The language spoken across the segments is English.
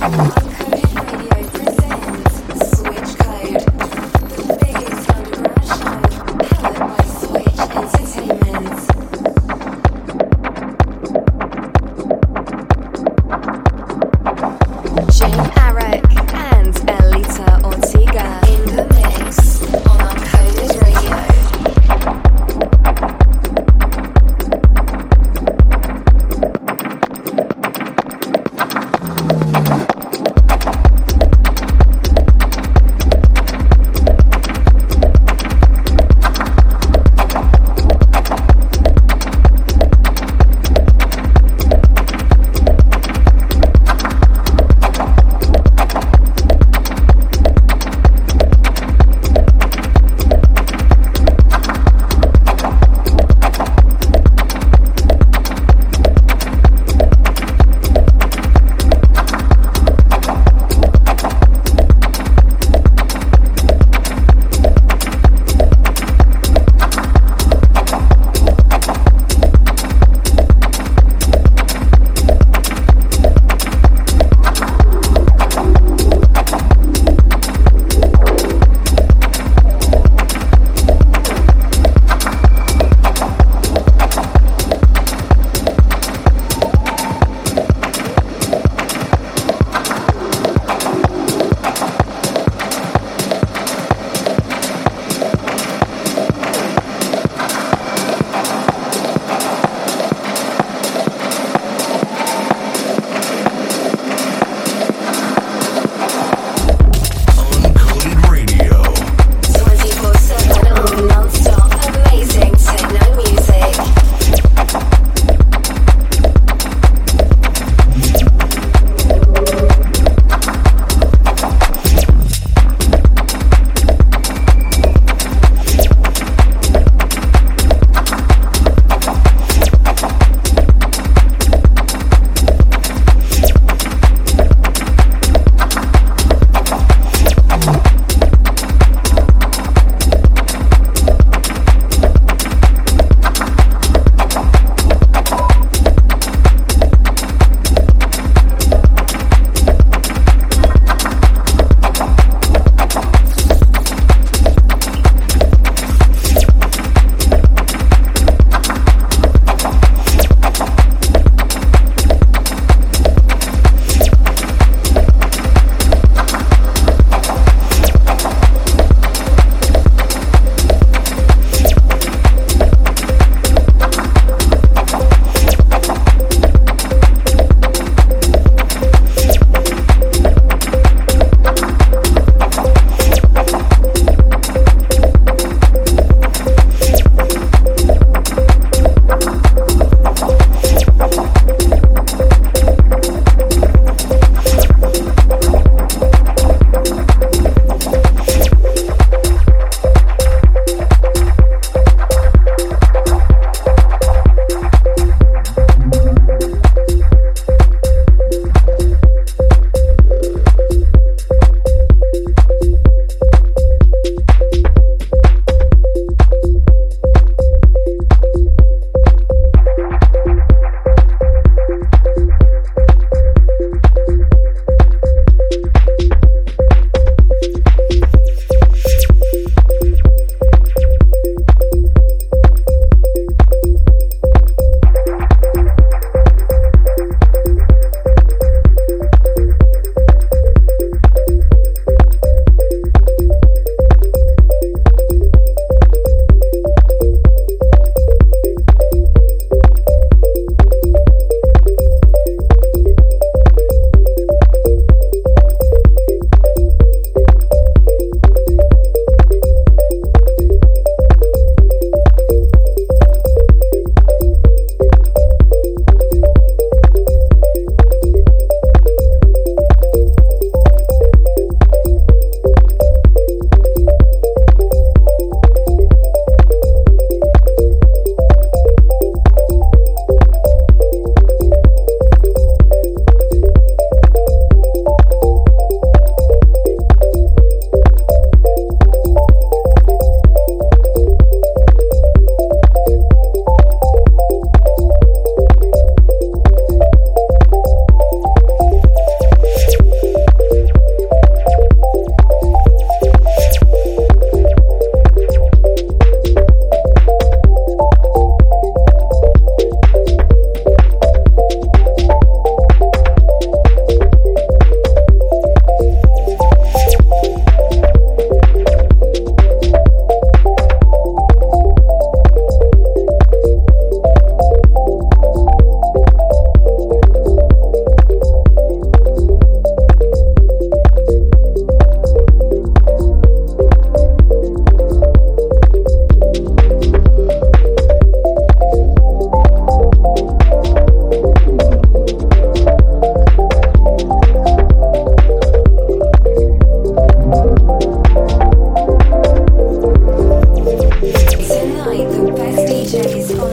Hãy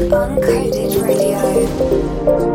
Uncoded Radio.